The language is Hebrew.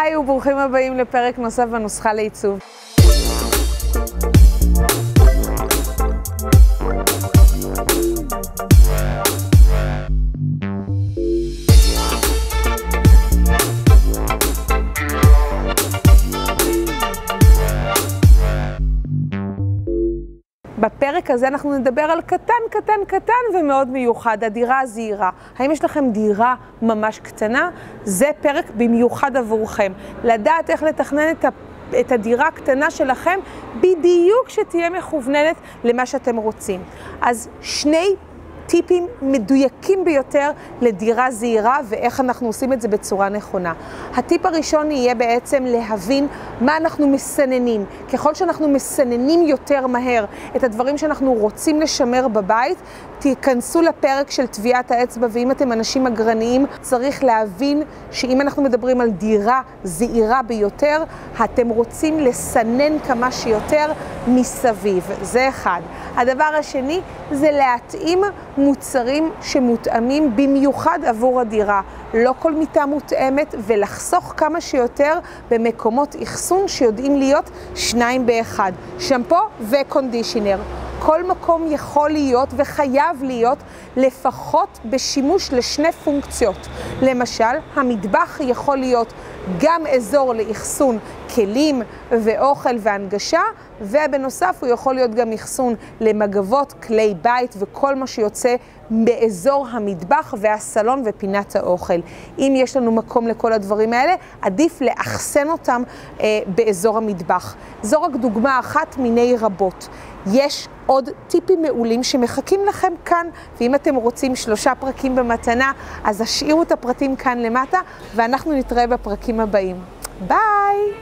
היי וברוכים הבאים לפרק נוסף בנוסחה לעיצוב. בפרק הזה אנחנו נדבר על קטן, קטן, קטן ומאוד מיוחד, הדירה הזעירה. האם יש לכם דירה ממש קטנה? זה פרק במיוחד עבורכם. לדעת איך לתכנן את ה... את הדירה הקטנה שלכם בדיוק שתהיה מכווננת למה שאתם רוצים. אז שני טיפים מדויקים ביותר לדירה זעירה ואיך אנחנו עושים את זה בצורה נכונה. הטיפ הראשון יהיה בעצם להבין מה אנחנו מסננים. ככל שאנחנו מסננים יותר מהר את הדברים שאנחנו רוצים לשמר בבית, תיכנסו לפרק של טביעת האצבע, ואם אתם אנשים אגרניים, צריך להבין שאם אנחנו מדברים על דירה זעירה ביותר, אתם רוצים לסנן כמה שיותר מסביב. זה אחד. הדבר השני זה להתאים מוצרים שמותאמים במיוחד עבור הדירה. לא כל מיטה מותאמת, ולחסוך כמה שיותר במקומות אחסון שיודעים להיות שניים באחד. שמפו וקונדישנר. כל מקום יכול להיות וחייב להיות לפחות בשימוש לשני פונקציות. למשל, המטבח יכול להיות גם אזור לאחסון כלים ואוכל והנגשה, ובנוסף הוא יכול להיות גם אחסון למגבות, כלי בית וכל מה שיוצא באזור המטבח והסלון ופינת האוכל. אם יש לנו מקום לכל הדברים האלה, עדיף לאחסן אותם אה, באזור המטבח. זו רק דוגמה אחת מיני רבות. יש עוד טיפים מעולים שמחכים לכם כאן, ואם אתם רוצים שלושה פרקים במתנה, אז השאירו את הפרטים כאן למטה, ואנחנו נתראה בפרקים הבאים. Bye.